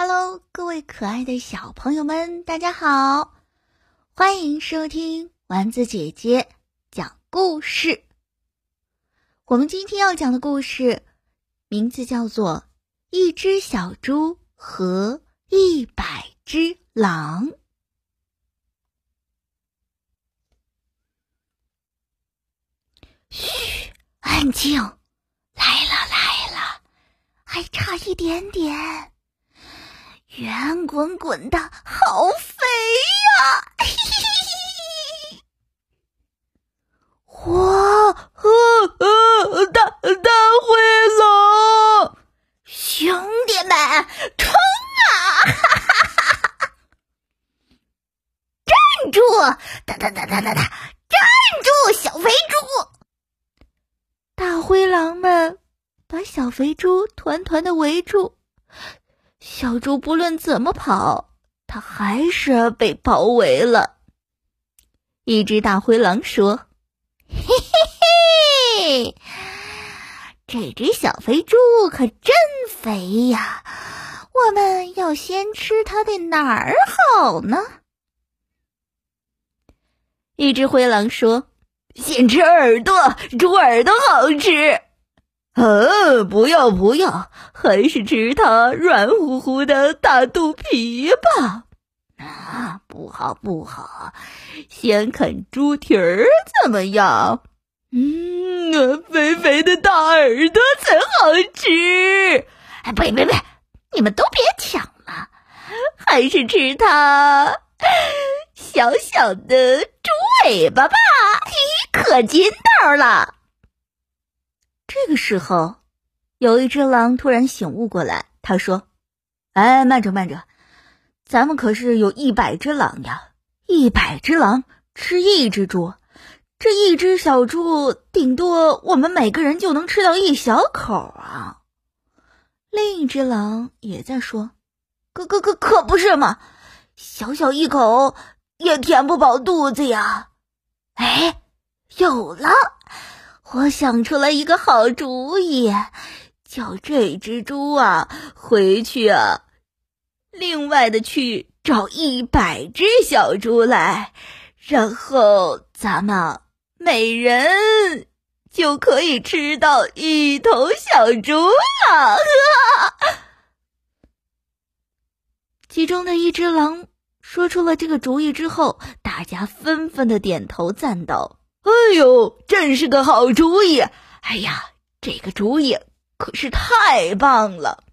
Hello，各位可爱的小朋友们，大家好，欢迎收听丸子姐姐讲故事。我们今天要讲的故事名字叫做《一只小猪和一百只狼》。嘘，安静，来了来了，还差一点点。圆滚滚的，好肥呀！嘿嘿嘿哇，呃，大大灰狼，兄弟们，冲啊！哈哈哈哈站住！哒哒哒哒哒哒，站住！小肥猪！大灰狼们把小肥猪团团的围住。小猪不论怎么跑，它还是被包围了。一只大灰狼说：“嘿嘿嘿，这只小肥猪可真肥呀！我们要先吃它的哪儿好呢？”一只灰狼说：“先吃耳朵，猪耳朵好吃。”呃，不要不要，还是吃它软乎乎的大肚皮吧。啊，不好不好，先啃猪蹄儿怎么样？嗯，肥肥的大耳朵才好吃。哎，别别别，你们都别抢了，还是吃它小小的猪尾巴吧，嘿，可筋道了。这个时候，有一只狼突然醒悟过来，他说：“哎，慢着慢着，咱们可是有一百只狼呀！一百只狼吃一只猪，这一只小猪顶多我们每个人就能吃到一小口啊！”另一只狼也在说：“可可可可不是嘛，小小一口也填不饱肚子呀！”哎，有了！我想出来一个好主意，叫这只猪啊回去啊，另外的去找一百只小猪来，然后咱们每人就可以吃到一头小猪了。其中的一只狼说出了这个主意之后，大家纷纷的点头赞道。哎呦，真是个好主意！哎呀，这个主意可是太棒了。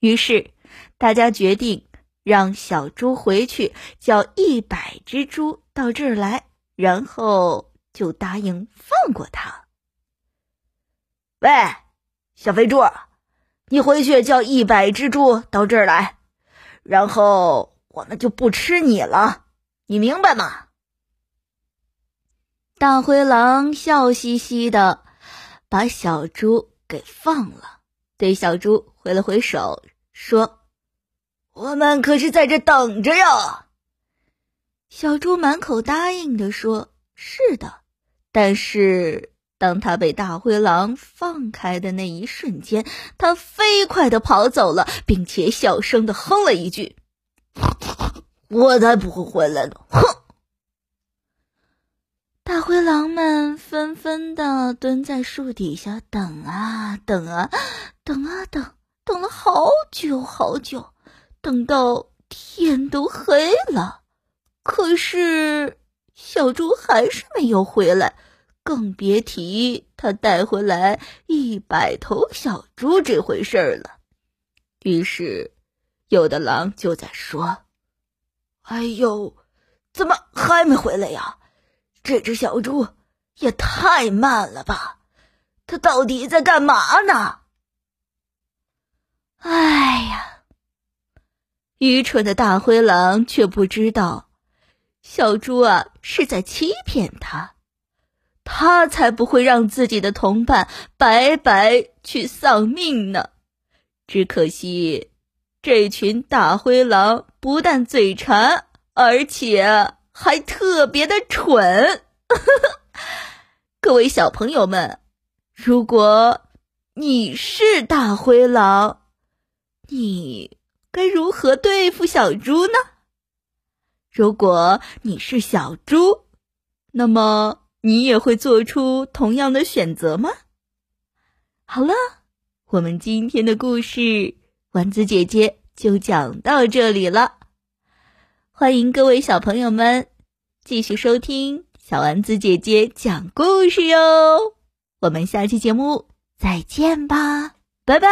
于是，大家决定让小猪回去叫一百只猪到这儿来，然后就答应放过他。喂，小肥猪，你回去叫一百只猪到这儿来，然后我们就不吃你了，你明白吗？大灰狼笑嘻嘻的把小猪给放了，对小猪挥了挥手，说：“我们可是在这等着呀。”小猪满口答应的说：“是的。”但是当他被大灰狼放开的那一瞬间，他飞快的跑走了，并且小声的哼了一句：“我才不会回来呢！”哼。大灰狼们纷纷的蹲在树底下等啊等啊，等啊等，等了好久好久，等到天都黑了，可是小猪还是没有回来，更别提他带回来一百头小猪这回事儿了。于是，有的狼就在说：“哎呦，怎么还没回来呀？”这只小猪也太慢了吧！它到底在干嘛呢？哎呀，愚蠢的大灰狼却不知道，小猪啊是在欺骗他，他才不会让自己的同伴白白去丧命呢。只可惜，这群大灰狼不但嘴馋，而且……还特别的蠢，各位小朋友们，如果你是大灰狼，你该如何对付小猪呢？如果你是小猪，那么你也会做出同样的选择吗？好了，我们今天的故事，丸子姐姐就讲到这里了。欢迎各位小朋友们继续收听小丸子姐姐讲故事哟。我们下期节目再见吧，拜拜。